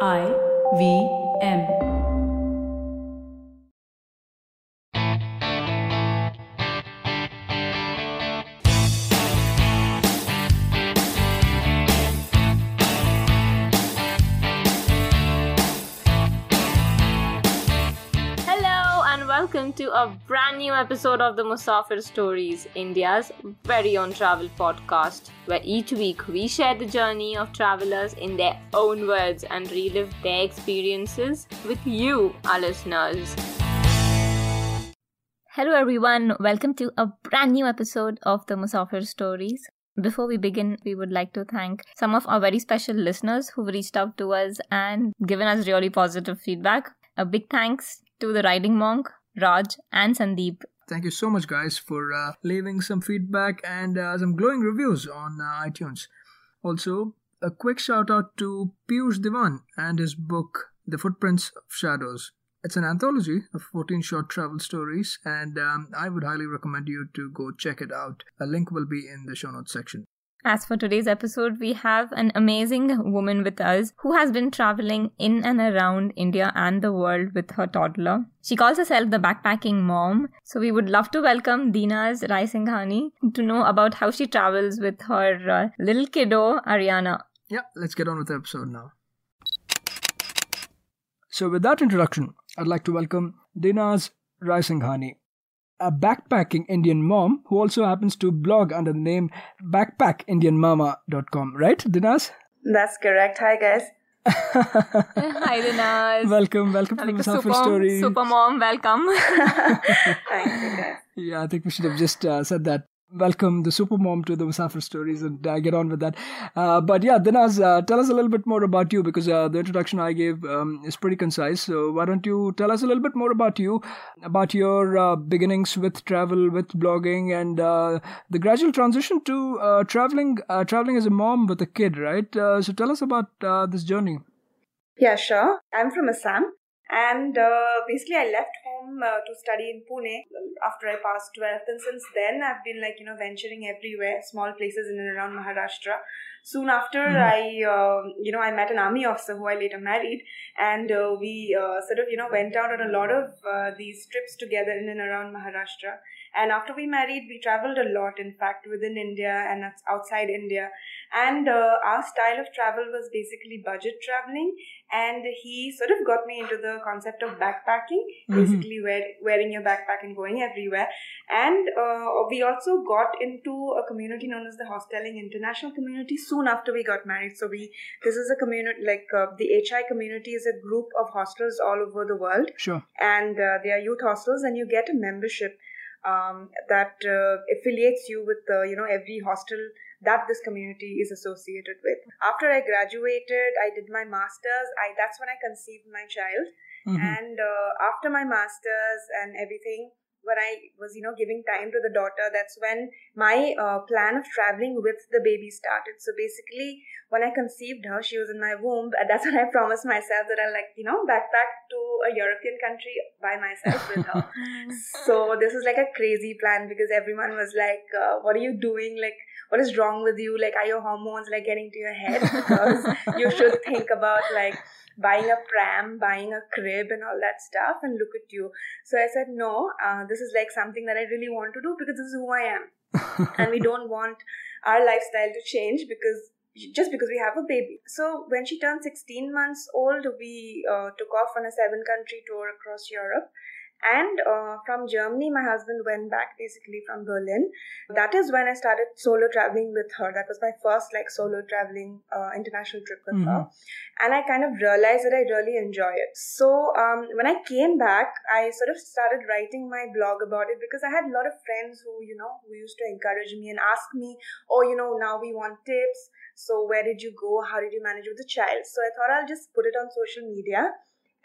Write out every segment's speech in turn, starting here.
I V M. to a brand new episode of the Musafir Stories, India's very own travel podcast, where each week we share the journey of travelers in their own words and relive their experiences with you, our listeners. Hello, everyone. Welcome to a brand new episode of the Musafir Stories. Before we begin, we would like to thank some of our very special listeners who've reached out to us and given us really positive feedback. A big thanks to the Riding Monk, Raj, and Sandeep. Thank you so much, guys, for uh, leaving some feedback and uh, some glowing reviews on uh, iTunes. Also, a quick shout out to Piyush Diwan and his book, The Footprints of Shadows. It's an anthology of 14 short travel stories, and um, I would highly recommend you to go check it out. A link will be in the show notes section. As for today's episode, we have an amazing woman with us who has been traveling in and around India and the world with her toddler. She calls herself the backpacking mom. So we would love to welcome Deenaz Raisinghani to know about how she travels with her uh, little kiddo, Arianna. Yeah, let's get on with the episode now. So, with that introduction, I'd like to welcome Deenaz Raisinghani, a backpacking Indian mom who also happens to blog under the name backpackindianmama.com, right, Deenaz? That's correct. Hi, guys. Hi, Deenaz. Welcome, welcome to like the Musafir super, story. super mom, welcome. Thank you, guys. Yeah, I think we should have just uh, said that. Welcome the super mom to the Musafir stories and uh, get on with that. Uh, but yeah, Deenaz, uh, tell us a little bit more about you because uh, the introduction I gave um, is pretty concise. So why don't you tell us a little bit more about you, about your uh, beginnings with travel, with blogging, and uh, the gradual transition to uh, traveling, traveling as a mom with a kid, right? So tell us about this journey. Yeah, sure. I'm from Assam. And basically, I left home uh, to study in Pune after I passed 12th. And since then, I've been like, you know, venturing everywhere, small places in and around Maharashtra. Soon after, I, uh, you know, I met an army officer who I later married. And uh, we uh, sort of, you know, went out on a lot of uh, these trips together in and around Maharashtra. And after we married, we traveled a lot, in fact, within India and outside India. And uh, our style of travel was basically budget traveling. And he sort of got me into the concept of backpacking, basically wear, wearing your backpack and going everywhere. And uh, we also got into a community known as the Hosteling International Community soon after we got married. So we this is a community like uh, the HI community is a group of hostels all over the world, Sure. and uh, they are youth hostels, and you get a membership um, that uh, affiliates you with uh, you know every hostel that this community is associated with. After I graduated, I did my masters. I that's when I conceived my child, Mhm. and uh, after my masters and everything. When I was, you know, giving time to the daughter, that's when my uh, plan of traveling with the baby started. So basically, when I conceived her, she was in my womb. and That's when I promised myself that I'll, like, you know, backpack to a European country by myself with her. so this is like a crazy plan because everyone was like, uh, "What are you doing? Like, what is wrong with you? Like, are your hormones like getting to your head? Because you should think about like." buying a pram, buying a crib, and all that stuff, and look at you. So I said, no, uh, this is like something that I really want to do because this is who I am. and we don't want our lifestyle to change because just because we have a baby. So when she turned 16 months old, we uh, took off on a seven country tour across Europe. And uh, from Germany, my husband went back basically from Berlin. That is when I started solo traveling with her. That was my first like solo traveling uh, international trip with her. And I kind of realized that I really enjoy it. So um, when I came back, I sort of started writing my blog about it because I had a lot of friends who, you know, who used to encourage me and ask me, oh, you know, now we want tips. So where did you go? How did you manage with the child? So I thought I'll just put it on social media.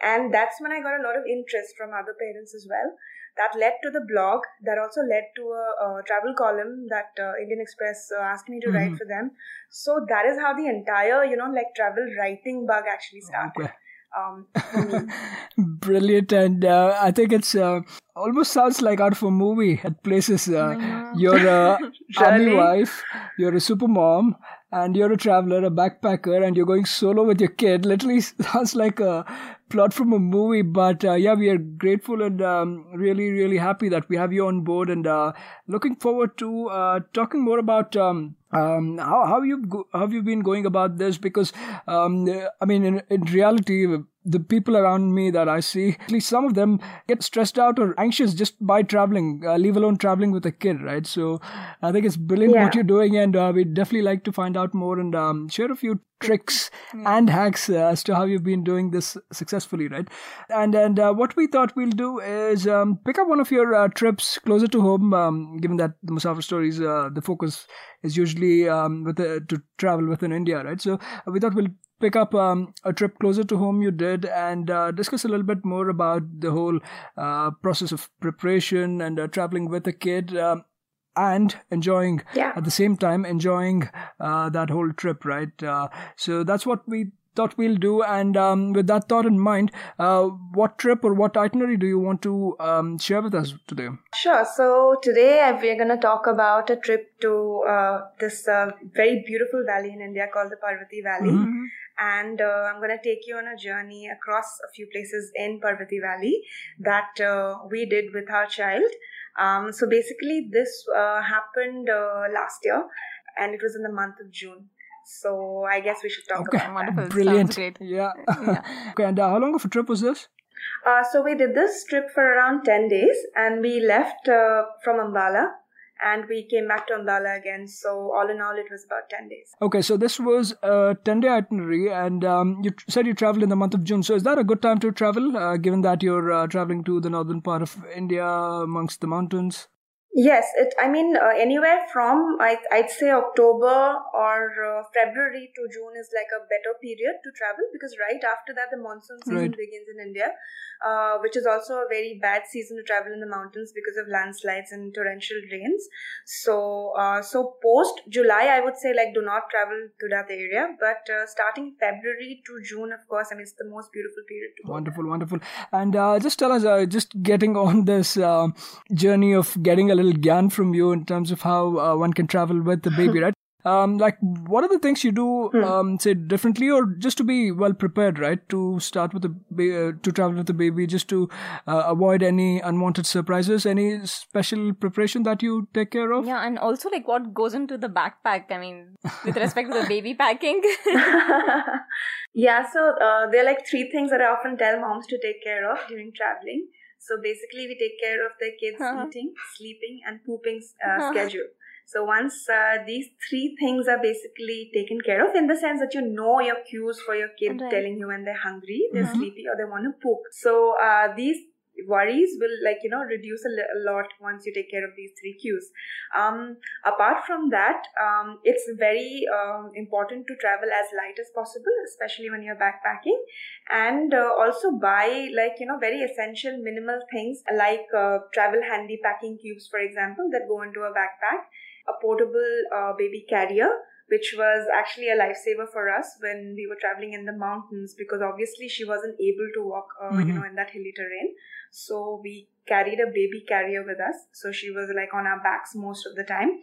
And that's when I got a lot of interest from other parents as well. That led to the blog. That also led to a, a travel column that uh, Indian Express uh, asked me to write Mhm. for them. So that is how the entire, you know, like travel writing bug actually started. Okay. Um, Brilliant, and uh, I think it's uh, almost sounds like out of a movie at places. Uh, you're a army wife, you're a super mom, and you're a traveler, a backpacker, and you're going solo with your kid. Literally sounds like a plot from a movie. But uh, yeah, we are grateful and um, really, really happy that we have you on board, and uh, looking forward to uh, talking more about. Um, um, how how you go, how have you been going about this? Because um, I mean, in, in reality, the people around me that I see, at least some of them get stressed out or anxious just by traveling, uh, leave alone traveling with a kid, right? So I think it's brilliant what you're doing, and uh, we'd definitely like to find out more and um, share a few tricks and hacks uh, as to how you've been doing this successfully, right? And and uh, what we thought we'll do is um, pick up one of your uh, trips closer to home, um, given that the Musafir stories, uh, the focus is usually um, with the, to travel within India, right? So uh, we thought we'll pick up um, a trip closer to home you did and uh, discuss a little bit more about the whole uh, process of preparation and uh, traveling with a kid. Um, and enjoying Yeah. at the same time enjoying uh, that whole trip right uh, so that's what we thought we'll do and um, with that thought in mind uh, what trip or what itinerary do you want to um, share with us today Sure. So today we're going to talk about a trip to uh, this uh, very beautiful valley in India called the Parvati Valley. And uh, I'm going to take you on a journey across a few places in Parvati Valley that uh, we did with our child. Um, so basically, this uh, happened uh, last year and it was in the month of June. So I guess we should talk Okay. about that. Brilliant Sounds great. yeah, okay and uh, how long of a trip was this Uh, so we did this trip for around 10 days and we left uh, from Ambala and we came back to Ambala again. So all in all, it was about 10 days. Okay, so this was a 10 day itinerary, and um, you said you traveled in the month of June. So, is that a good time to travel, uh, given that you're uh, traveling to the northern part of India amongst the mountains? Yes, it. I mean, uh, anywhere from I, I'd say October or uh, February to June is like a better period to travel because right after that the monsoon season Right. begins in India, uh, which is also a very bad season to travel in the mountains because of landslides and torrential rains. So, uh, so post July, I would say like do not travel to that area. But uh, starting February to June, of course, I mean it's the most beautiful period. Wonderful, wonderful. And uh, just tell us, uh, just getting on this journey of getting a little gyan from you in terms of how uh, one can travel with the baby, right? Um, like, what are the things you do, um, say differently, or just to be well prepared, right? To start with the ba- uh, to travel with the baby, just to uh, avoid any unwanted surprises. Any special preparation that you take care of? Yeah, and also like what goes into the backpack. I mean, with respect to the baby packing. yeah, so uh, there are like three things that I often tell moms to take care of during traveling. So basically, we take care of their kids' Uh-huh. eating, sleeping, and pooping uh, Uh-huh. schedule. So once uh, these three things are basically taken care of, in the sense that you know your cues for your kid Right. telling you when they're hungry, they're Mhm. sleepy, or they want to poop. So uh, these worries will like you know reduce a, a lot once you take care of these three cues. Um, apart from that um, it's very um, important to travel as light as possible especially when you're backpacking. And uh, also buy like you know very essential minimal things like uh, travel handy packing cubes for example that go into a backpack a portable uh, baby carrier which was actually a lifesaver for us when we were traveling in the mountains because obviously she wasn't able to walk uh, you Mhm. know in that hilly terrain. So we carried a baby carrier with us. So she was like on our backs most of the time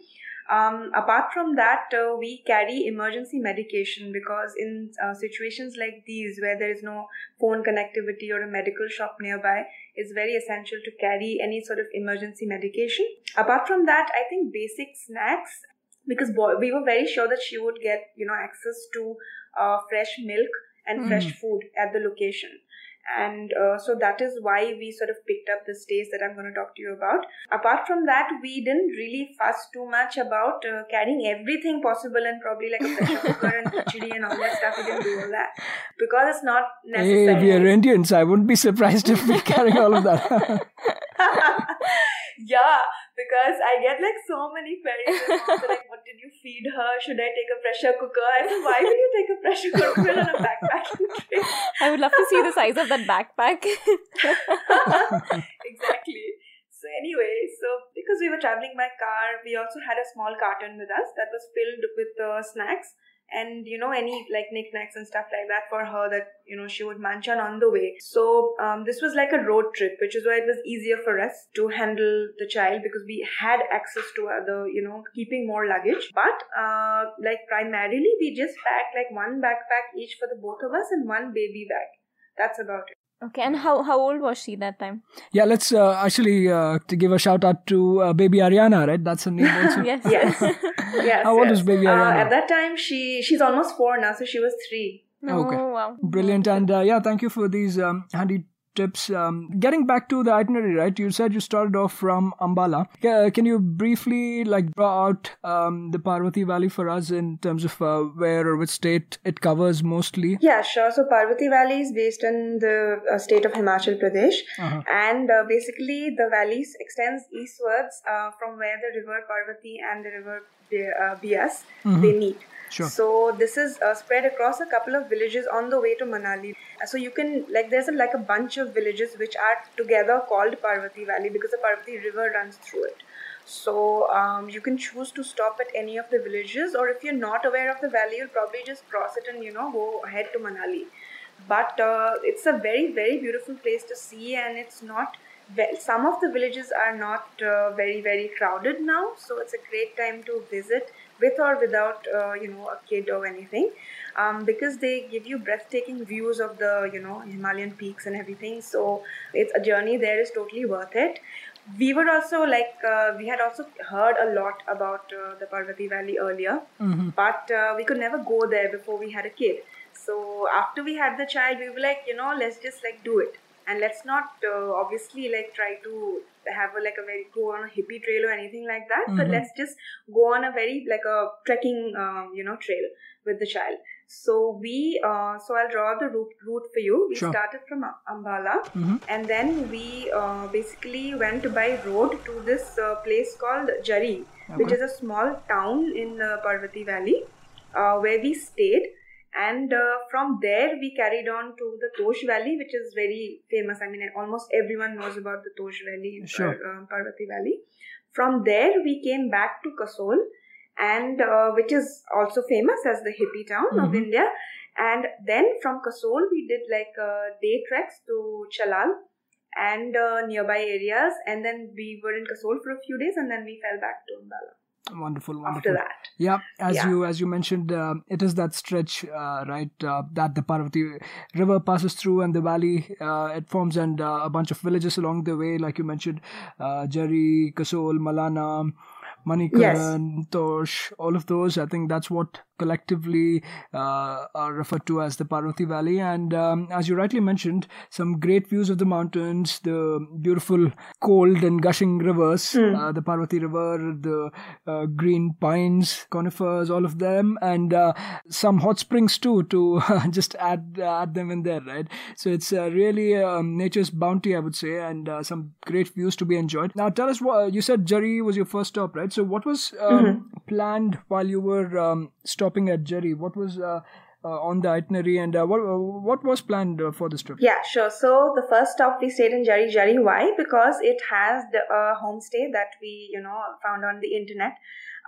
um, apart from that uh, we carry emergency medication because in uh, situations like these where there is no phone connectivity or a medical shop nearby it's very essential to carry any sort of emergency medication apart from that i think basic snacks because boy, we were very sure that she would get you know access to uh, fresh milk and Mhm. fresh food at the location and uh, so that is why we sort of picked up the stays that i'm going to talk to you about apart from that we didn't really fuss too much about uh, carrying everything possible and probably like a pressure cooker and khichdi and all that stuff we didn't do all that because it's not necessary. Hey, we are Indians. I wouldn't be surprised if we carry all of that. yeah, because I get like so many queries. and moms are like, did you feed her? Should I take a pressure cooker? I said, why would you take a pressure cooker on a backpacking trip? I would love to see the size of that backpack. exactly. So anyway, so because we were traveling by car, we also had a small carton with us that was filled with uh, snacks and you know any like knickknacks and stuff like that for her that you know she would munch on on the way. So um, this was like a road trip which is why it was easier for us to handle the child because we had access to other you know keeping more luggage. But uh, like primarily we just packed like one backpack each for the both of us and one baby bag. That's about it Okay, and how how old was she that time? Yeah, let's uh, actually uh, to give a shout out to uh, baby Arianna, right? That's her name also. yes. yes yes How old yes. is baby uh, Arianna? at that time she she's almost four now so she was three Okay. Oh wow. Brilliant. And uh, yeah, thank you for these um, handy tips. Um, getting back to the itinerary, right? You said you started off from Ambala. Uh, can you briefly like draw out um, the Parvati Valley for us in terms of uh, where or which state it covers mostly? Yeah, sure. So Parvati Valley is based in the uh, state of Himachal Pradesh, Uh-huh. and uh, basically the valley extends eastwards uh, from where the river Parvati and the river uh, Beas they meet. Sure. So this is uh, spread across a couple of villages on the way to Manali. Uh, So you can like there's a, like a bunch of villages which are together called Parvati Valley because the Parvati River runs through it. So um, you can choose to stop at any of the villages, or if you're not aware of the valley, you'll probably just cross it and you know go ahead to Manali. But uh, it's a very very beautiful place to see, and it's not. Well, some of the villages are not uh, very very crowded now, so it's a great time to visit with or without uh, you know a kid or anything, um, because they give you breathtaking views of the you know Himalayan peaks and everything. So it's a journey there is totally worth it we were also like uh, we had also heard a lot about uh, the Parvati Valley earlier, but uh, we could never go there before we had a kid. So after we had the child, we were like, you know, let's just like do it, and let's not uh, obviously like try to have a, like a very go on a hippie trail or anything like that, but let's just go on a very like a trekking, um, you know, trail with the child. So we, uh, so I'll draw the route, route for you. We Sure. started from Ambala, and then we uh, basically went by road to this uh, place called Jari, which is a small town in uh, Parvati Valley, uh, where we stayed. And uh, from there, we carried on to the Tosh Valley, which is very famous. I mean, almost everyone knows about the Tosh Valley in Sure. Par- uh, Parvati Valley. From there, we came back to Kasol, and uh, which is also famous as the hippie town of India. And then from Kasol, we did like uh, day treks to Chalal and uh, nearby areas. And then we were in Kasol for a few days, and then we fell back to Ambala Wonderful, wonderful. after that. Yeah, as Yeah. you as you mentioned, uh, it is that stretch, uh, right, uh, that the Parvati River passes through, and the valley uh, it forms, and uh, a bunch of villages along the way, like you mentioned, uh, Jari, Kasol, Malana. Manikaran, Tosh, all of those. I think that's what collectively uh, are referred to as the Parvati Valley. And um, as you rightly mentioned, some great views of the mountains, the beautiful cold and gushing rivers, uh, the Parvati River, the uh, green pines, conifers, all of them, and uh, some hot springs too to just add add them in there, right? So it's uh, really um, nature's bounty, I would say, and uh, some great views to be enjoyed. Now, tell us what you said. Jari was your first stop, right? So what was um, planned while you were um, stopping at Jari? What was uh, uh, on the itinerary, and uh, what what was planned uh, for this trip? Yeah, sure. So the first stop we stayed in Jari Jari. Why? Because it has the uh, homestay that we you know found on the internet,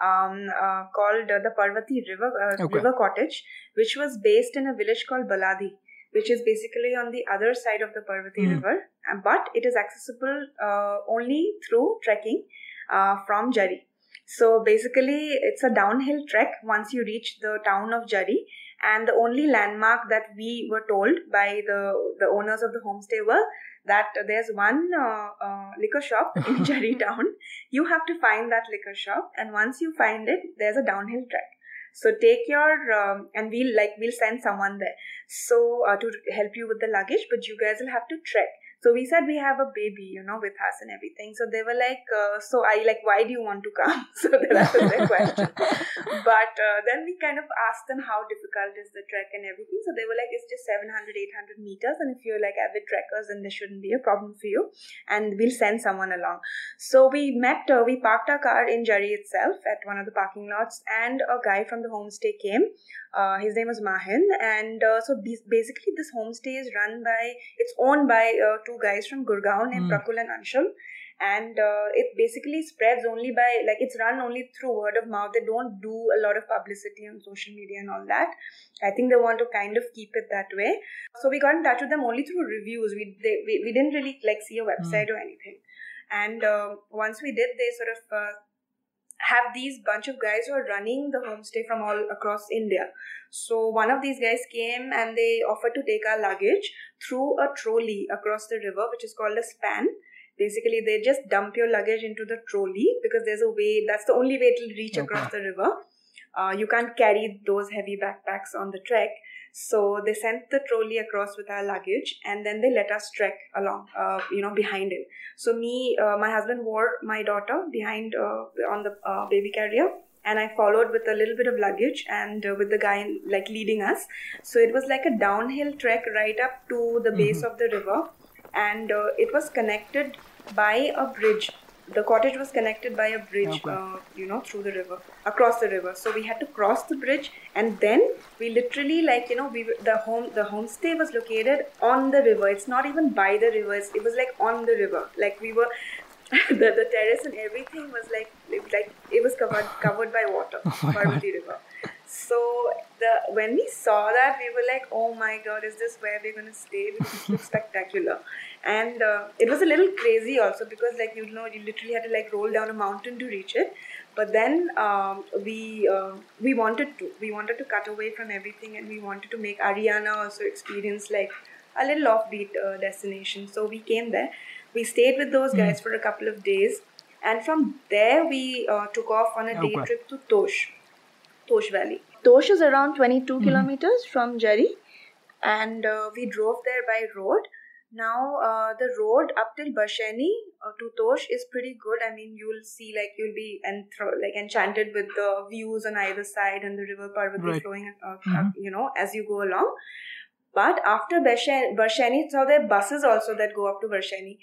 um, uh, called uh, the Parvati River uh, Okay. River Cottage, which was based in a village called Baladi, which is basically on the other side of the Parvati River, uh, but it is accessible uh, only through trekking uh, from Jari. So basically, it's a downhill trek once you reach the town of Jari, and the only landmark that we were told by the the owners of the homestay were that there's one uh, uh, liquor shop in Jari town. You have to find that liquor shop, and once you find it, there's a downhill trek. So take your um, and we'll like we'll send someone there. So uh, to help you with the luggage, but you guys will have to trek. So we said we have a baby, you know, with us and everything. So they were like, uh, so I like, why do you want to come? So that was their question. But uh, then we kind of asked them how difficult is the trek and everything. So they were like, it's just 700, 800 meters. And if you're like avid trekkers, then there shouldn't be a problem for you. And we'll send someone along. So we met, uh, we parked our car in Jari itself at one of the parking lots. And a guy from the homestay came. Uh, his name was Mahin. And uh, so be- basically, this homestay is run by, it's owned by uh, two guys from Gurgaon named Prakul and Anshul. And uh, it basically spreads only by like it's run only through word of mouth. They don't do a lot of publicity on social media and all that. I think they want to kind of keep it that way. So we got in touch with them only through reviews. We they, we, we didn't really like see a website mm. or anything. And uh, once we did they sort of uh, have these bunch of guys who are running the homestay from all across India. So one of these guys came and they offered to take our luggage through a trolley across the river, which is called a span basically they just dump your luggage into the trolley because there's a way that's the only way it'll reach okay. across the river uh, you can't carry those heavy backpacks on the trek so they sent the trolley across with our luggage and then they let us trek along uh, you know behind him so me uh, my husband wore my daughter behind uh, on the uh, baby carrier and I followed with a little bit of luggage and uh, with the guy like leading us. So it was like a downhill trek right up to the base mm-hmm. of the river, and uh, it was connected by a bridge the cottage was connected by a bridge okay. uh, you know through the river across the river. So we had to cross the bridge and then we literally like you know we the home the homestay was located on the river. It's not even by the river. It was like on the river. Like we were the, the terrace and everything was like like it was covered covered by water oh Parvati river. So the when we saw that we were like oh my god is this where we're going to stay? Because it looks spectacular and uh, it was a little crazy also because like you know you literally had to like roll down a mountain to reach it. But then um, we uh, we wanted to. We wanted to cut away from everything and we wanted to make Arianna also experience like a little offbeat uh, destination. So we came there. We stayed with those guys mm. for a couple of days. And from there we uh, took off on a day trip to Tosh Tosh Valley. Tosh is around 22 mm. kilometers from Jari and uh, we drove there by road now, uh, the road up till Barshaini uh, to Tosh is pretty good. I mean, you'll see like you'll be enthr- like enchanted with the views on either side and the river Parvati right. flowing, uh, mm-hmm. you know, as you go along. But after Barshaini, so there are buses also that go up to Barshaini.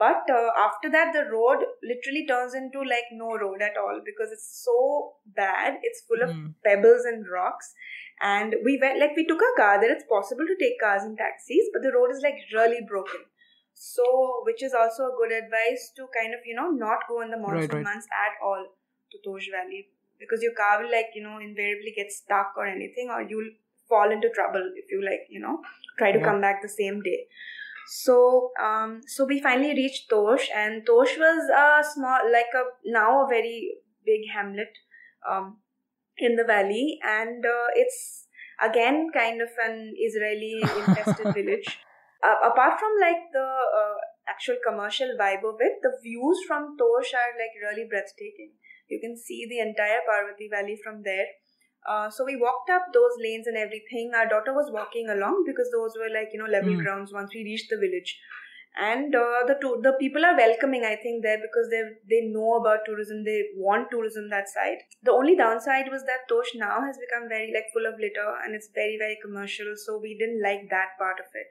But uh, after that, the road literally turns into like no road at all because it's so bad. It's full of mm. pebbles and rocks and we went like we took a car there it's possible to take cars and taxis but the road is like really broken so which is also a good advice to kind of you know not go in the monsoon right, right. months at all to Tosh Valley because your car will like you know invariably get stuck or anything or you'll fall into trouble if you like you know try to yeah. come back the same day so um so we finally reached Tosh and Tosh was a small like a now a very big hamlet um in the valley, and uh, it's again kind of an Israeli infested village. Uh, apart from like the uh, actual commercial vibe of it, the views from Tosh are like really breathtaking. You can see the entire Parvati Valley from there. Uh, so we walked up those lanes and everything. Our daughter was walking along because those were like you know level mm. grounds once we reached the village and uh, the to- the people are welcoming i think there because they they know about tourism they want tourism that side the only downside was that tosh now has become very like full of litter and it's very very commercial so we didn't like that part of it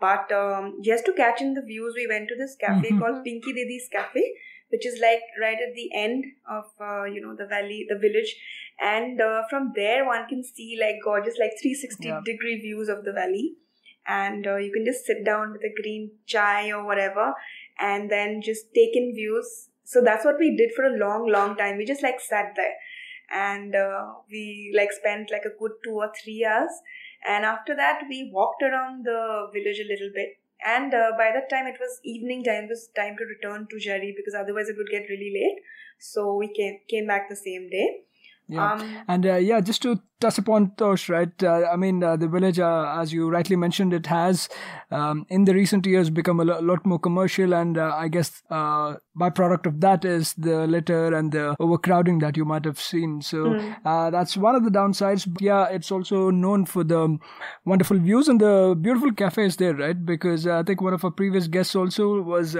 but um, just to catch in the views we went to this cafe mm-hmm. called pinky didi's cafe which is like right at the end of uh, you know the valley the village and uh, from there one can see like gorgeous like 360 yeah. degree views of the valley. And uh, you can just sit down with a green chai or whatever and then just take in views. So that's what we did for a long long time. We just like sat there. And uh, we like spent like a good two or three hours. And after that we walked around the village a little bit. And uh, by that time it was evening time. It was time to return to Jari because otherwise it would get really late. So we came came back the same day yeah. Um, and uh, yeah, just to touch upon Tosh, right? Uh, I mean, uh, the village, uh, as you rightly mentioned, it has um, in the recent years become a lot more commercial, and uh, I guess uh, byproduct of that is the litter and the overcrowding that you might have seen. So mm. that's one of the downsides. But yeah, it's also known for the wonderful views and the beautiful cafes there, right? Because I think one of our previous guests also was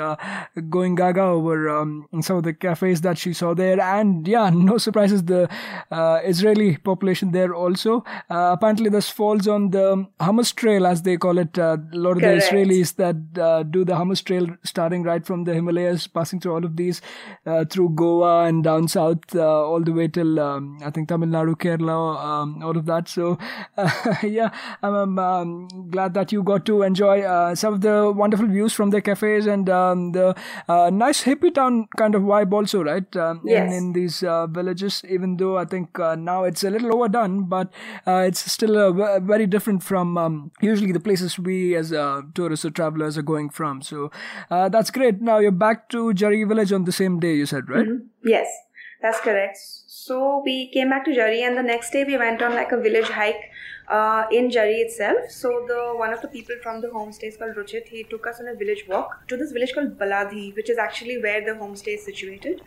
going gaga over um, some of the cafes that she saw there, and yeah, no surprises the Israeli population there also. Uh, apparently, this falls on the Hummus Trail, as they call it. Uh, a lot of Correct. the Israelis that uh, do the Hummus Trail, starting right from the Himalayas, passing through all of these, uh, through Goa and down south, uh, all the way till um, I think Tamil Nadu, Kerala, um, all of that. So, yeah, I'm, I'm um, glad that you got to enjoy uh, some of the wonderful views from the cafes and um, the uh, nice hippie town kind of vibe, also, right? Um, Yes. in, in these uh, villages, even though I think uh, now it's a little overdone, but uh, it's still uh, very different from um, usually the places we as uh, tourists or travelers are going from. So uh, that's great. Now you're back to Jari village on the same day, you said, right? Yes, that's correct. So we came back to Jari, and the next day we went on like a village hike uh, in Jari itself. So the one of the people from the homestay is called Ruchit. He took us on a village walk to this village called Baladhi, which is actually where the homestay is situated,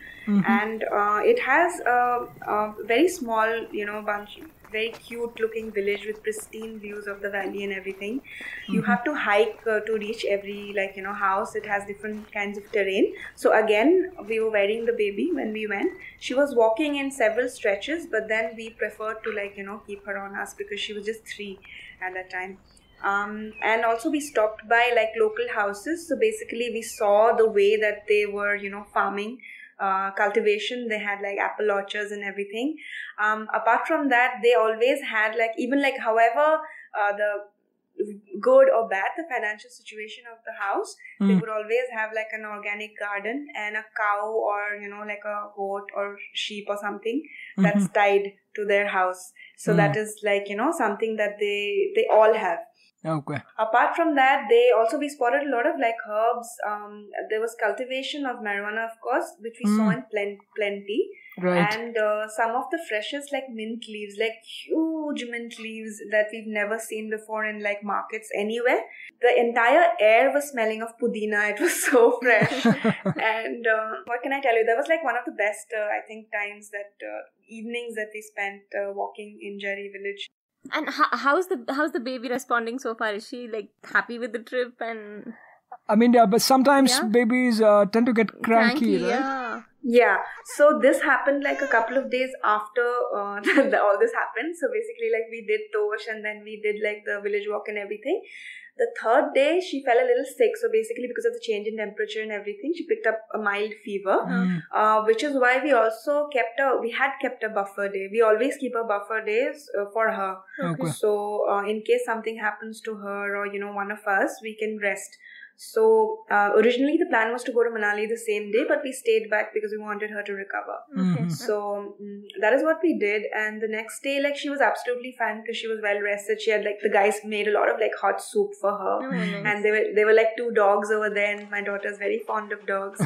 and uh, it has a, a very small, you know, bunch. Very cute looking village with pristine views of the valley and everything. You have to hike uh, to reach every like you know house. It has different kinds of terrain. So again, we were wearing the baby when we went. She was walking in several stretches, but then we preferred to like you know keep her on us because she was just three at that time. Um, and also we stopped by like local houses. So basically, we saw the way that they were you know farming. Uh, cultivation. They had like apple orchards and everything. Um, apart from that they always had like even like however uh, the good or bad the financial situation of the house they Mm. would always have like an organic garden and a cow or you know like a goat or sheep or something that's tied to their house so Mm. that is like you know something that they they all have Okay. apart from that they also we spotted a lot of like herbs um there was cultivation of marijuana of course which we saw Mm. in plen- plenty Right. and uh, some of the freshest like mint leaves like huge mint leaves that we've never seen before in like markets anywhere the entire air was smelling of pudina it was so fresh and uh, what can i tell you that was like one of the best uh, i think times that uh, evenings that we spent uh, walking in Jari village And how, how's the how's the baby responding so far? Is she like happy with the trip and I mean, yeah, but sometimes Yeah. babies uh, tend to get cranky, right? Yeah. Yeah, so this happened like a couple of days after uh, the, all this happened. So basically, like we did Tosh and then we did like the village walk and everything. The third day, she fell a little sick. So basically, because of the change in temperature and everything, she picked up a mild fever, Mm. uh, which is why we also kept a we had kept a buffer day. We always keep a buffer days uh, for her. Okay. So uh, in case something happens to her or you know one of us, we can rest. So uh, originally the plan was to go to Manali the same day, but we stayed back because we wanted her to recover. Mhm. So mm, that is what we did. And the next day, like she was absolutely fine because she was well rested. She had like the guys made a lot of like hot soup for her. Oh, nice. And they were they were like two dogs over there, and my daughter's very fond of dogs,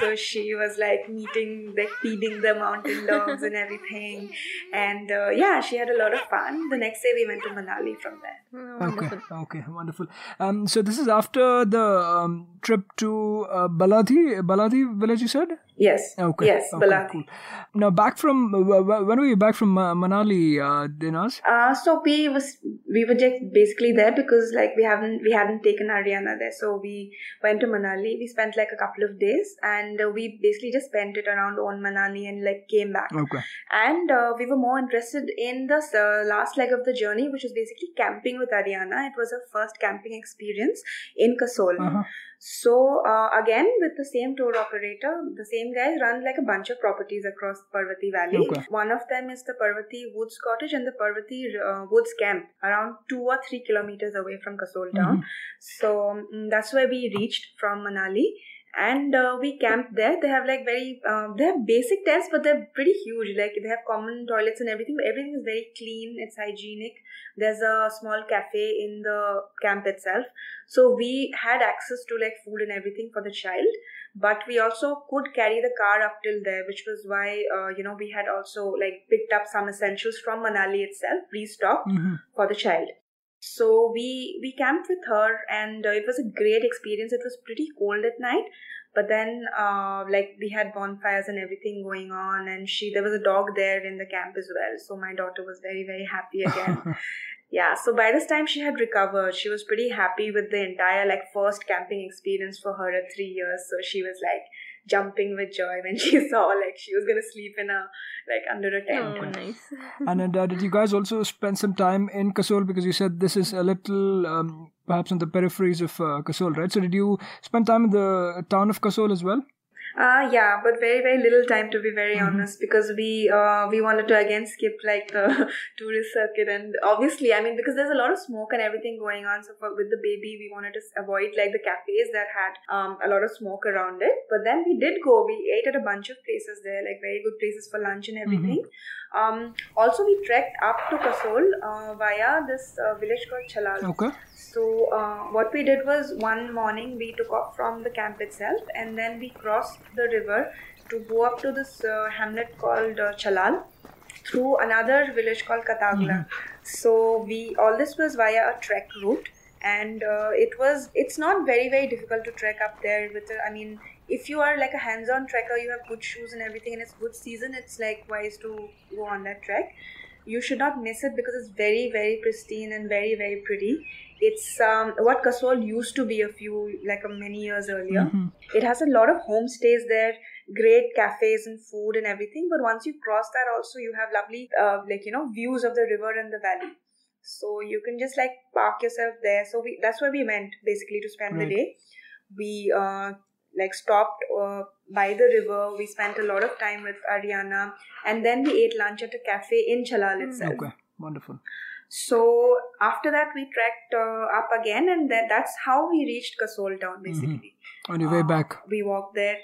so she was like meeting, like feeding the mountain dogs and everything, and uh, yeah, she had a lot of fun. The next day we went to Manali from there. Oh, Okay, wonderful. okay, wonderful. Um, so this is after the um, trip to uh, Baladhi, Baladhi village, you said? Yes, Okay. yes, okay, Balati. Cool. Now back from wh- wh- when were you back from uh, Manali, uh, Deenaz? Uh, so we was we were just basically there because like we haven't we hadn't taken Arianna there, so we went to Manali. We spent like a couple of days, and uh, we basically just spent it around on Manali and like came back. Okay. And uh, we were more interested in the uh, last leg of the journey, which was basically camping with Arianna. It was her first camping experience in Kasol. Uh-huh. So uh, again, with the same tour operator, the same guys run like a bunch of properties across Parvati Valley. Okay. One of them is the Parvati Woods Cottage and the Parvati uh, Woods Camp, around two or three kilometers away from Kasol town. So mm, that's where we reached from Manali. And uh, we camped there. They have like very, um, they have basic tents, but they're pretty huge. Like they have common toilets and everything, but everything is very clean. It's hygienic. There's a small cafe in the camp itself. So we had access to like food and everything for the child, but we also could carry the car up till there, which was why uh, you know we had also like picked up some essentials from Manali itself, restocked Mhm. for the child. So we we camped with her, and uh, it was a great experience. It was pretty cold at night, but then uh, like we had bonfires and everything going on, and she there was a dog there in the camp as well. So my daughter was very very happy again. yeah. So by this time she had recovered. She was pretty happy with the entire like first camping experience for her at three years. So she was like jumping with joy when she saw like she was gonna sleep in a like under a tent. Oh, nice. and then, uh, did you guys also spend some time in Kasol because you said this is a little um, perhaps on the peripheries of uh, Kasol, right? So did you spend time in the town of Kasol as well? Uh, yeah, but very very little time to be very Mhm. honest because we uh, we wanted to again skip like the tourist circuit and obviously I mean because there's a lot of smoke and everything going on. So for, with the baby, we wanted to avoid like the cafes that had um, a lot of smoke around it. But then we did go. We ate at a bunch of places there, like very good places for lunch and everything. Um, also, we trekked up to Kasol uh, via this uh, village called Chalal. Okay. So uh, what we did was one morning we took off from the camp itself and then we crossed the river to go up to this uh, hamlet called uh, Chalal through another village called Katagla. So we all this was via a trek route and uh, it was it's not very very difficult to trek up there with a, I mean if you are like a hands-on trekker you have good shoes and everything and it's good season it's like wise to go on that trek you should not miss it because it's very very pristine and very very pretty it's um, what Kasol used to be a few like a many years earlier. Mhm. It has a lot of homestays there, great cafes and food and everything. But once you cross that, also you have lovely uh, like you know views of the river and the valley. So you can just like park yourself there. So we that's where we went basically to spend Right. the day. We uh, like stopped uh, by the river. We spent a lot of time with Arianna, and then we ate lunch at a cafe in Chalal itself. Okay. Wonderful. So after that, we trekked uh, up again, and that, that's how we reached Kasol town. Basically, On your way Uh, back. we walked there.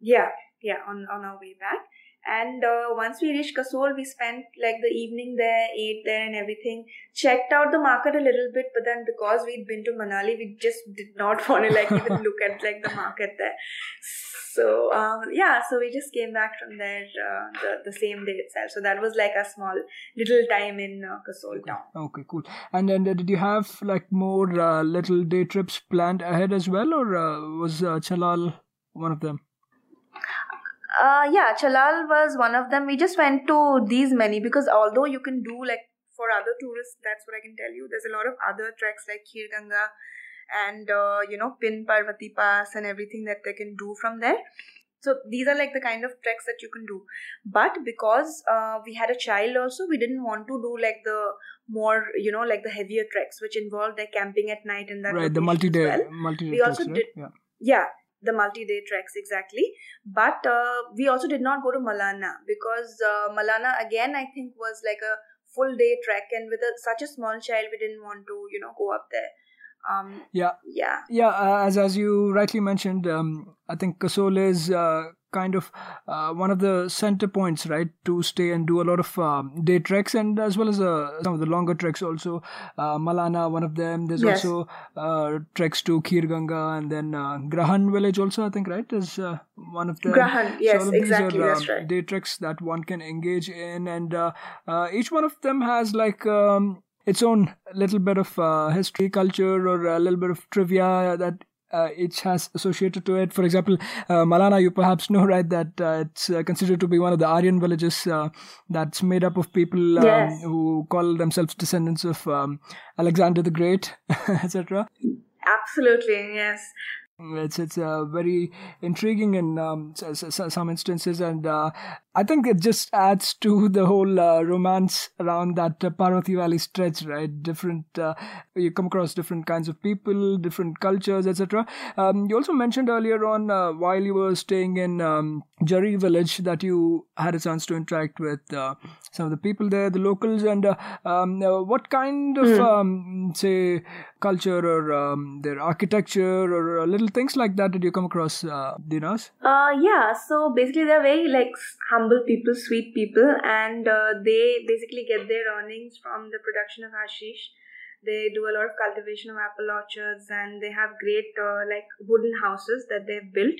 Yeah, yeah, on on our way back. And uh, once we reached Kasol, we spent like the evening there, ate there, and everything. Checked out the market a little bit, but then because we'd been to Manali, we just did not want to like even look at like the market there. So um, yeah, so we just came back from there uh, the the same day itself. So that was like a small little time in uh, Kasol town. Okay, cool. And then uh, did you have like more uh, little day trips planned ahead as well, or uh, was uh, Chalal one of them? Uh, yeah, Chalal was one of them. We just went to these many because although you can do like for other tourists, that's what I can tell you. There's a lot of other treks like Khir Ganga and uh, you know Pin Parvati Pass and everything that they can do from there. So these are like the kind of treks that you can do. But because uh, we had a child also, we didn't want to do like the more you know like the heavier treks which involve like camping at night and that right, the multi-day, well multi-day We also right? did- Yeah. yeah the multi-day treks exactly. But uh, we also did not go to malana because uh, malana again i think was like a full day trek and with a, such a small child we didn't want to you know go up there um Yeah. yeah Yeah, uh, as as you rightly mentioned, um, I think Kasol is uh, kind of uh, one of the center points, right, to stay and do a lot of um, day treks and as well as uh, some of the longer treks also. Uh, Malana, one of them. There's Yes. also uh, treks to Khir Ganga and then uh, Grahan village also, I think, right, is uh, one of them. Grahan, yes, these exactly, are, that's um, right. Day treks that one can engage in, and uh, uh, each one of them has like um, its own little bit of uh, history, culture, or a little bit of trivia that uh, each has associated to it. For example, uh, Malana, you perhaps know, right, that uh, it's uh, considered to be one of the Aryan villages uh, that's made up of people um, Yes. who call themselves descendants of um, Alexander the Great, etc. absolutely yes It's it's uh, very intriguing in um, some instances, and uh, I think it just adds to the whole uh, romance around that uh, Parvati Valley stretch, right? Different, uh, you come across different kinds of people, different cultures, etc. Um, you also mentioned earlier on uh, while you were staying in um, Jari village that you had a chance to interact with uh, some of the people there, the locals, and uh, um, uh, what kind of um, say culture or um, their architecture or uh, little things like that did you come across, uh, Deenaz? Uh, yeah, so basically they're very like humble people, sweet people, and uh, they basically get their earnings from the production of hashish. They do a lot of cultivation of apple orchards, and they have great uh, like wooden houses that they've built.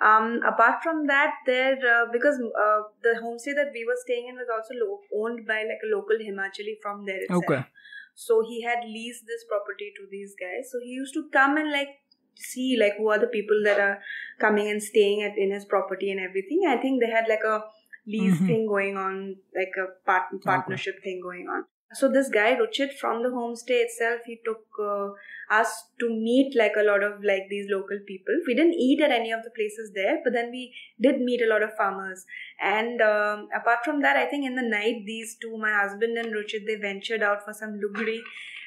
Um, apart from that, they're uh, because uh, the homestay that we were staying in was also lo- owned by like a local Himachali from there itself. Okay. So he had leased this property to these guys. So he used to come and like see like who are the people that are coming and staying at in his property and everything. I think they had like a lease Mhm. thing going on, like a part- partnership thing going on. So this guy Ruchit from the homestay itself, he took uh, us to meet like a lot of like these local people. We didn't eat at any of the places there, but then we did meet a lot of farmers. And um, apart from that, I think in the night, these two, my husband and Ruchit, they ventured out for some lugri,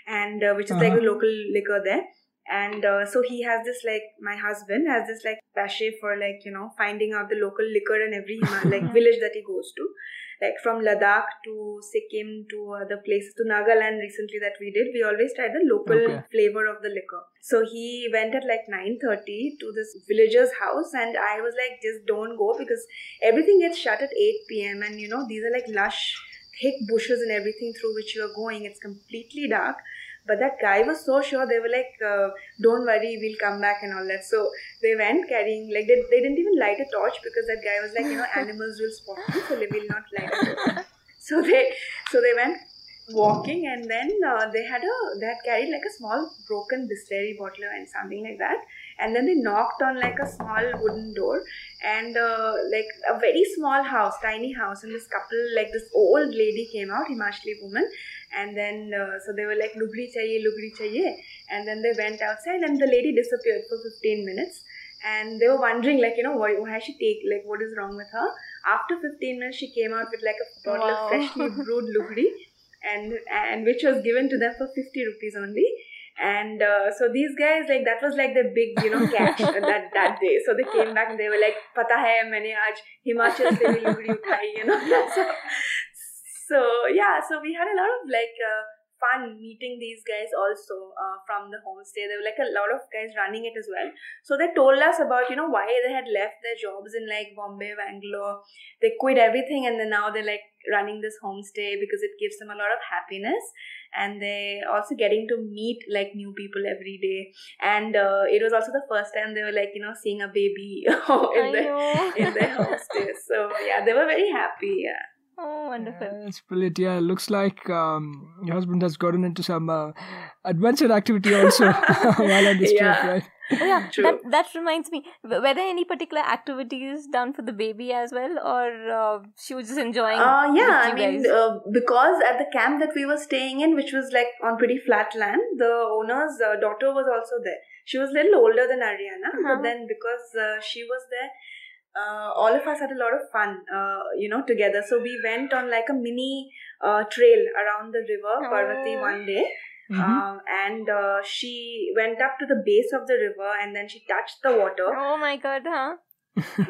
and uh, which is like Uh-huh. a local liquor there. And uh, so he has this like my husband has this like passion for like you know finding out the local liquor in every like village that he goes to like from Ladakh to Sikkim to other places to Nagaland recently that we did, we always tried the local Okay. flavor of the liquor. So he went at like 9:30 to this villager's house and I was like just don't go because everything gets shut at 8 p.m. and you know these are like lush thick bushes and everything through which you are going. It's completely dark. But that guy was so sure. They were like, uh, "Don't worry, we'll come back" and all that. So they went carrying like they, they didn't even light a torch because that guy was like, you know, animals will spot you, so they will not light a torch. So they so they went walking and then uh, they had a they had carried like a small broken distillery bottle and something like that and then they knocked on like a small wooden door and uh, like a very small house tiny house and this couple like this old lady came out himachali woman and then uh, so they were like lugri chahiye lugri chahiye. And then they went outside and the lady disappeared for 15 minutes. And they were wondering like you know why, why has she take like what is wrong with her? After 15 minutes she came out with like a bottle Wow. of freshly brewed lugri and and which was given to them for 50 rupees only. And uh, so these guys like that was like the big you know catch that that day. So they came back and they were like pata hai maine aaj himachal se lugri uthai you know. So, so yeah so we had a lot of like uh, fun meeting these guys also uh, from the homestay. There were like a lot of guys running it as well. So they told us about you know why they had left their jobs in like bombay bangalore. They quit everything and then now they're like running this homestay because it gives them a lot of happiness. And they also getting to meet like new people every day. And uh, it was also the first time they were like you know seeing a baby in I the know. in their homestay. So yeah they were very happy yeah Oh, wonderful. Yeah, it's brilliant. Yeah, looks like um, your husband has gotten into some uh, adventure activity also while on this Yeah. trip, right? Oh, yeah, True. that that reminds me. w- Were there any particular activities done for the baby as well, or uh, she was just enjoying? Uh, yeah, I mean, uh, because at the camp that we were staying in, which was like on pretty flat land, the owner's uh, daughter was also there. She was a little older than Arianna, Uh-huh. but then because uh, she was there, uh, all of us had a lot of fun, uh, you know, together. So we went on like a mini uh, trail around the river, Parvati, Oh. one day. Mhm. Um, and uh, she went up to the base of the river and then she touched the water oh my god, huh?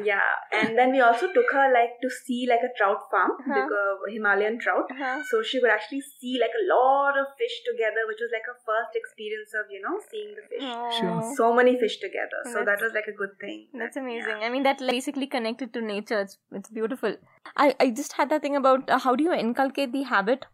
Yeah and then we also took her like to see like a trout farm Uh-huh. like a himalayan trout Uh-huh. so she would actually see like a lot of fish together which was like her first experience of you know seeing the fish Sure. So many fish together so that was like a good thing That's But, amazing. yeah. I mean, that like, basically connected to nature. It's, it's beautiful. I, I just had that thing about uh, how do you inculcate the habit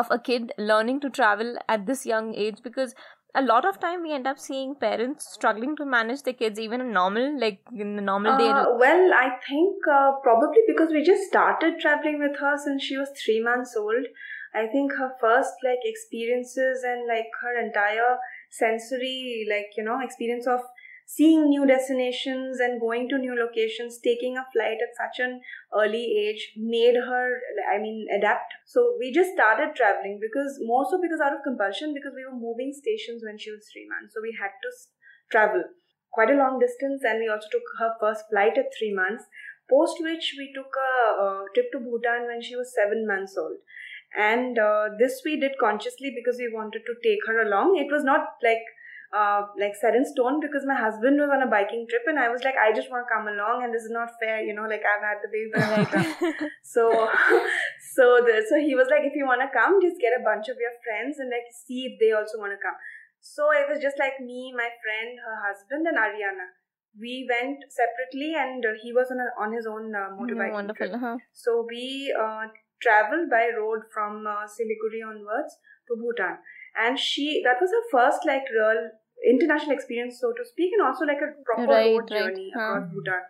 of a kid learning to travel at this young age because a lot of time we end up seeing parents struggling to manage their kids even in normal like in the normal day Uh, well, I think uh, probably because we just started traveling with her since she was three months old. I think her first like experiences and like her entire sensory like you know experience of seeing new destinations and going to new locations, taking a flight at such an early age made her I mean adapt. So we just started traveling because more so because out of compulsion because we were moving stations when she was three months, so we had to travel quite a long distance and we also took her first flight at three months post which we took a, uh trip to bhutan when she was seven months old. And uh, this we did consciously because we wanted to take her along. It was not like uh, like set in stone because my husband was on a biking trip and I was like, I just want to come along and this is not fair, you know, like I've had the baby, but I want. So, so the so he was like, if you want to come, just get a bunch of your friends and like see if they also want to come. So it was just like me, my friend, her husband, and Arianna. We went separately, and uh, he was on a, on his own uh, motorbike. Mm, wonderful trip. huh? So we uh, traveled by road from uh, Siliguri onwards to Bhutan, and she that was her first like real international experience, so to speak, and also like a proper Right, road right, journey huh. across Bhutan.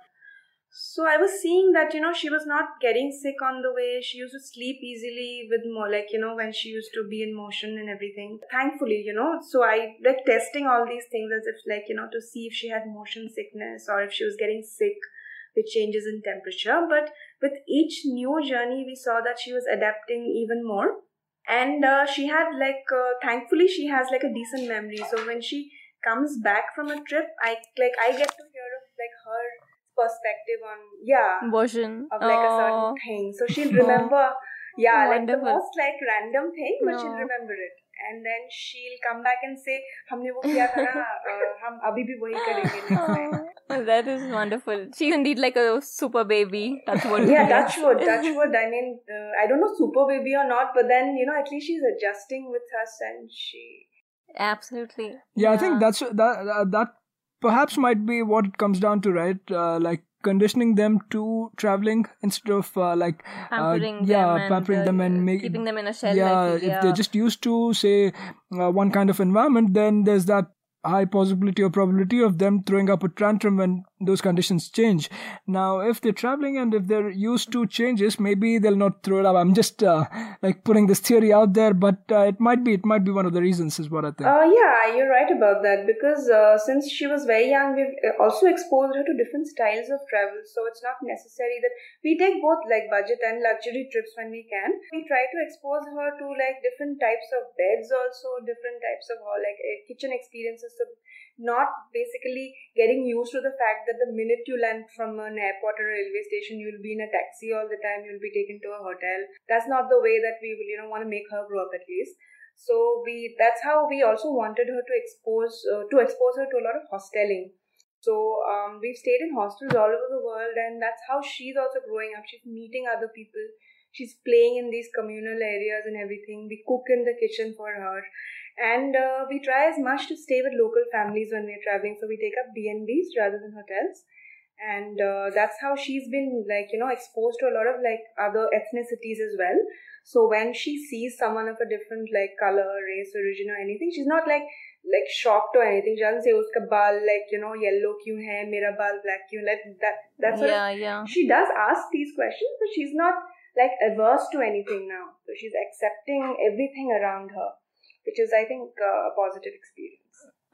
So I was seeing that you know she was not getting sick on the way. She used to sleep easily with more like you know when she used to be in motion and everything. Thankfully, you know, so I like testing all these things as if like you know to see if she had motion sickness or if she was getting sick with changes in temperature. But with each new journey, we saw that she was adapting even more. and uh, she had like uh, thankfully she has like a decent memory so when she comes back from a trip i like i get to hear of like her perspective on yeah version of like a certain Oh, thing so she'll remember yeah like the Wonderful. most like random thing but she'll No. remember it and then she'll come back and say हमने वो किया था ना uh, हम अभी भी वही करेंगे next time Oh, that is wonderful. She's indeed like a super baby. That's what. yeah touchwood touchwood i mean uh, i don't know super baby or not but then you know at least she's adjusting with us and she Absolutely. Yeah, I think that's that uh, that perhaps might be what it comes down to, right? Uh, like conditioning them to traveling instead of uh, like uh, Pampering yeah, them pampering uh, them and make, keeping them in a shell. yeah, like, if they're just used to say uh, one kind of environment, then there's that high possibility or probability of them throwing up a tantrum when those conditions change. Now, if they're traveling and if they're used to changes, maybe they'll not throw it up. I'm just uh, like putting this theory out there, but uh, it might be it might be one of the reasons, is what I think. Uh, yeah, you're right about that because uh, since she was very young, we've uh, also exposed her to different styles of travel. So it's not necessary that we take both like budget and luxury trips when we can. We try to expose her to like different types of beds, also different types of uh, like uh, kitchen experiences. So not basically getting used to the fact that the minute you land from an airport or a railway station, you'll be in a taxi all the time. You'll be taken to a hotel. That's not the way that we will, you know, want to make her grow up at least. So we that's how we also wanted her to expose uh, to expose her to a lot of hosteling. So um, we've stayed in hostels all over the world and that's how she's also growing up. She's meeting other people. She's playing in these communal areas and everything. We cook in the kitchen for her and uh, we try as much to stay with local families when we're traveling. So we take up b&bs rather than hotels. And uh, that's how she's been like you know exposed to a lot of like other ethnicities as well. So when she sees someone of a different like color race origin or anything she's not like like shocked or anything. She doesn't say uska baal like you know yellow kyun hai mera baal black kyun. Like that that sort yeah, yeah. she does ask these questions but she's not like averse to anything now. So she's accepting everything around her which is i think uh, a positive experience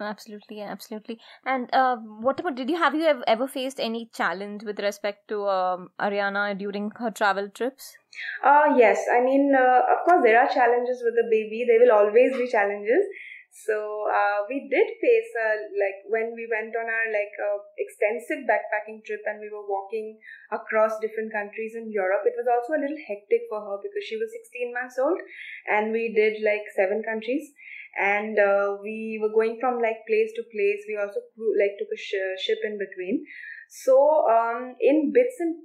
Absolutely, absolutely. And uh, what about? Did you have you ever, ever faced any challenge with respect to um, Arianna during her travel trips? Uh, yes, I mean, uh, of course, there are challenges with the baby. There will always be challenges. So uh, we did face uh, like when we went on our like uh, extensive backpacking trip and we were walking across different countries in Europe. It was also a little hectic for her because she was 16 months old, and we did like seven countries, and uh, we were going from like place to place. We also like took a sh- ship in between. So um, in bits and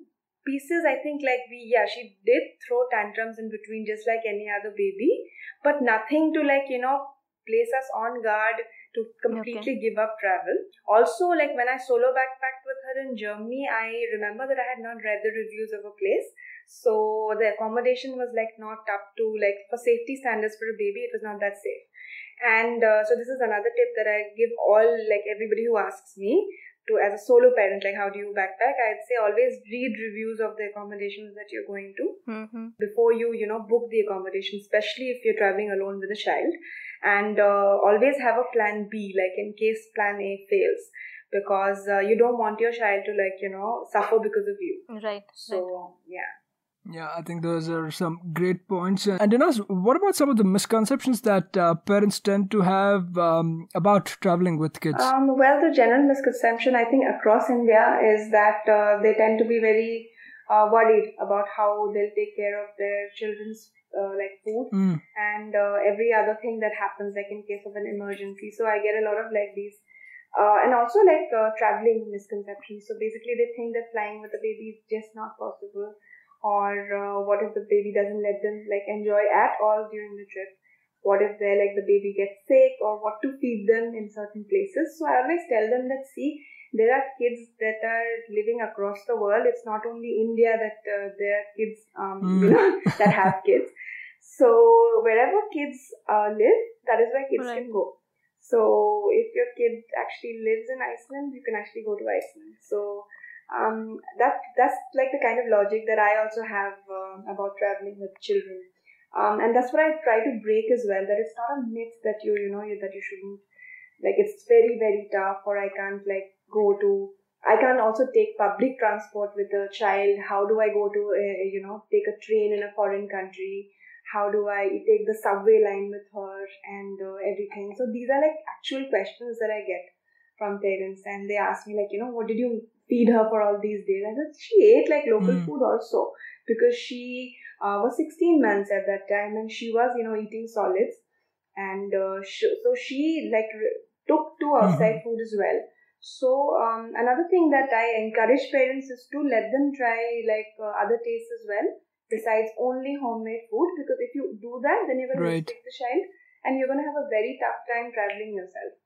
pieces i think like we yeah she did throw tantrums in between just like any other baby but nothing to like you know place us on guard to completely give up travel. Also like when i solo backpacked with her in germany i remember that i had not read the reviews of a place. So the accommodation was like not up to like for safety standards for a baby it was not that safe. And uh, so this is another tip that i give all like everybody who asks me to as a solo parent like how do you backpack? I'd say always read reviews of the accommodations that you're going to Mm-hmm. before you you know book the accommodation especially if you're traveling alone with a child and uh, always have a plan b like in case plan a fails because uh, you don't want your child to like you know suffer because of you Right. right. so yeah Yeah, I think those are some great points. And Deenaz, what about some of the misconceptions that uh, parents tend to have um, about traveling with kids? Um, well, the general misconception I think across India is that uh, they tend to be very uh, worried about how they'll take care of their children's uh, like food Mm. and uh, every other thing that happens like in case of an emergency. So I get a lot of like these. Uh, and also like uh, traveling misconceptions. So basically, they think that flying with a baby is just not possible, or uh, what if the baby doesn't let them like enjoy at all during the trip? What if they like the baby gets sick, or what to feed them in certain places? So I always tell them that see, there are kids that are living across the world. It's not only India that uh, there are kids, um, you Mm. know, that have kids. So wherever kids uh, live, that is where kids Right. can go. So if your kid actually lives in Iceland, you can actually go to Iceland. So um, that that's like the kind of logic that I also have uh, about traveling with children. Um, and that's what I try to break as well. That it's not a myth that you you know you, that you shouldn't like it's very very tough or I can't like go to I can't also take public transport with a child. How do I go to uh, you know take a train in a foreign country? How do I take the subway line with her and uh, everything. So these are like actual questions that I get from parents, and they ask me like, you know, what did you feed her for all these days? I said she ate like local mm. food also because she uh, was 16 months at that time and she was, you know, eating solids, and uh, sh- so she like took to outside mm-hmm. food as well. So um, another thing that I encourage parents is to let them try like uh, other tastes as well besides only homemade food because if you do that then you're going right. to restrict the child and you're going to have a very tough time traveling yourself.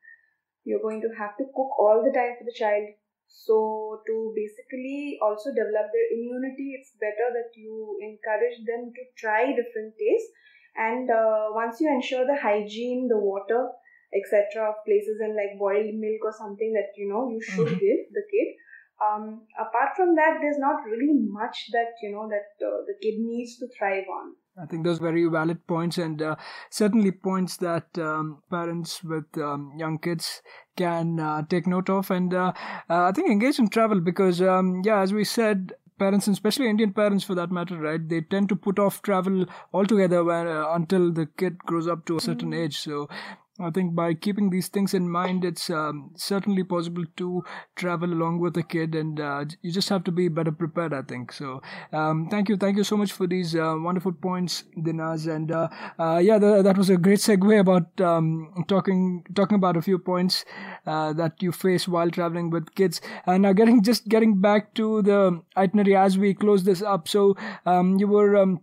You're going to have to cook all the time for the child. So to basically also develop their immunity, it's better that you encourage them to try different tastes. And uh, once you ensure the hygiene, the water, etc. of places and like boiled milk or something that you know you should mm-hmm. give the kid. Um, apart from that, there's not really much that you know that uh, the kid needs to thrive on. I think those are very valid points, and uh, certainly points that um, parents with um, young kids can uh, take note of, and uh, uh, I think engage in travel because, um, yeah, as we said, parents, and especially Indian parents for that matter, right? They tend to put off travel altogether when, uh, until the kid grows up to a certain mm. age. So I think by keeping these things in mind, it's um, certainly possible to travel along with a kid, and uh, you just have to be better prepared. I think so. Um, thank you, thank you so much for these uh, wonderful points, Deenaz, and uh, uh yeah, the, that was a great segue about um, talking talking about a few points uh, that you face while traveling with kids. And now, getting just getting back to the itinerary as we close this up. So um, you were um,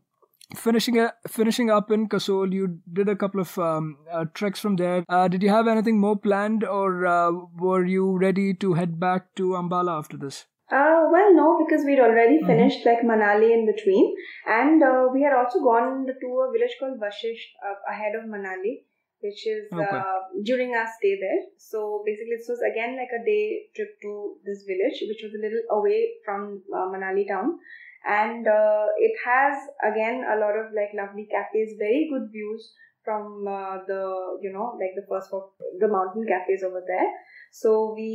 finishing uh, finishing up in Kasol, you did a couple of um, uh, treks from there. Uh, did you have anything more planned, or uh, were you ready to head back to Ambala after this? Uh, well, no, because we'd already mm-hmm. finished like Manali in between, and uh, we had also gone to a village called Vashisht uh, ahead of Manali, which is okay. during our stay there. So basically, this was again like a day trip to this village, which was a little away from Manali town and uh, it has again a lot of like lovely cafes very good views from uh, the you know like the first of the mountain cafes over there. So we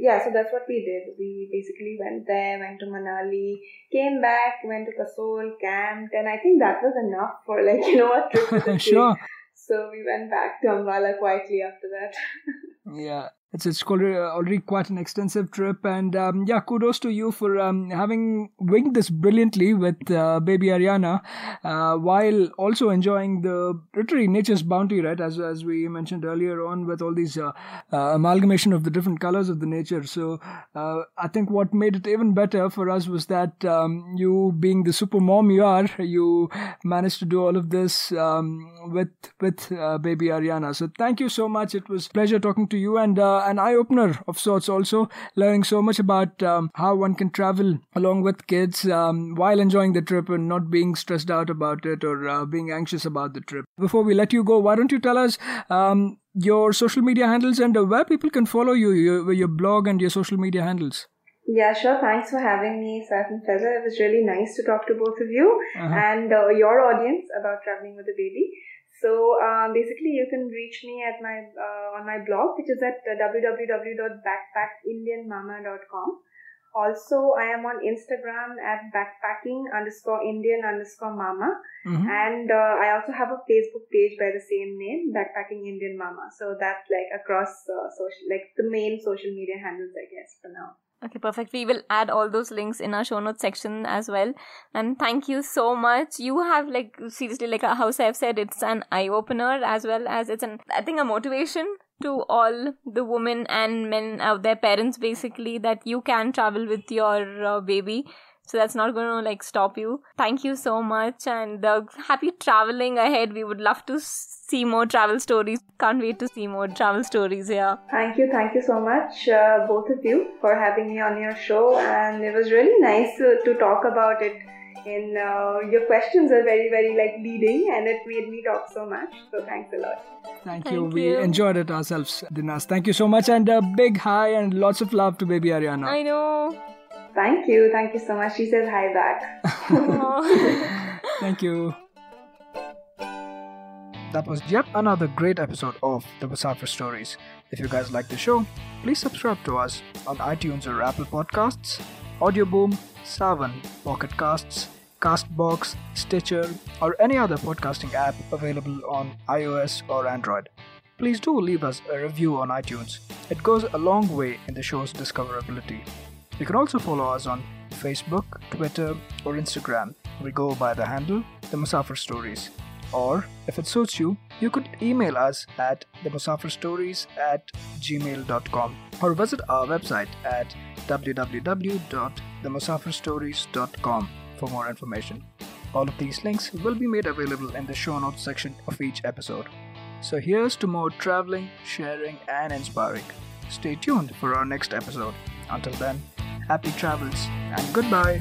yeah so that's what we did. We basically went there went to manali came back went to kasol camped and i think that was enough for like you know a trip sure. so we went back to ambala quietly after that. Yeah it's it's already quite an extensive trip, and um, yeah, kudos to you for um, having winged this brilliantly with uh, baby Arianna, uh, while also enjoying the literary nature's bounty, right? As as we mentioned earlier on, with all these uh, uh amalgamation of the different colors of the nature. So uh, I think what made it even better for us was that um, you, being the super mom you are, you managed to do all of this um, with with uh, baby Arianna. So thank you so much. It was pleasure talking to you and an eye opener of sorts, also learning so much about um, how one can travel along with kids um, while enjoying the trip and not being stressed out about it or uh, being anxious about the trip. Before we let you go, why don't you tell us um, your social media handles and uh, where people can follow you, your, your blog and your social media handles? Yeah, sure. Thanks for having me, Saif and Feather. It was really nice to talk to both of you uh-huh. and uh, your audience about traveling with a baby. So um, basically, you can reach me at my uh, on my blog, which is at www.backpackindianmama.com. Also, I am on Instagram at backpacking underscore Indian underscore mama. Mm-hmm. And uh, I also have a Facebook page by the same name, Backpacking Indian Mama. So that's like across uh, social, like the main social media handles, I guess, for now. Okay, perfect. We will add all those links in our show notes section as well. And thank you so much. You have like seriously like how I've said, it's an eye opener as well as it's an I think a motivation to all the women and men out there, parents basically, that you can travel with your uh, baby so that's not going to like stop you. Thank you so much. And uh, happy traveling ahead. We would love to see more travel stories. Can't wait to see more travel stories yeah thank you thank you so much uh, both of you for having me on your show. And it was really nice to, to talk about it and uh, your questions are very very like leading and it made me talk so much. So thanks a lot. Thank, thank you. you. we enjoyed it ourselves deenaz. Thank you so much and a big hi and lots of love to baby arianna. I know Thank you. Thank you so much. She says hi back. Thank you. That was yet another great episode of the Musafir Stories. If you guys like the show, please subscribe to us on iTunes or Apple Podcasts, Audioboom, Saavn, Pocket Casts, Castbox, Stitcher, or any other podcasting app available on iOS or Android. Please do leave us a review on iTunes. It goes a long way in the show's discoverability. You can also follow us on Facebook, Twitter, or Instagram. We go by the handle The Musafir Stories. Or, if it suits you, you could email us at themusafirstories at gmail.com or visit our website at www.themusafirstories.com for more information. All of these links will be made available in the show notes section of each episode. So here's to more traveling, sharing, and inspiring. Stay tuned for our next episode. Until then, happy travels and goodbye.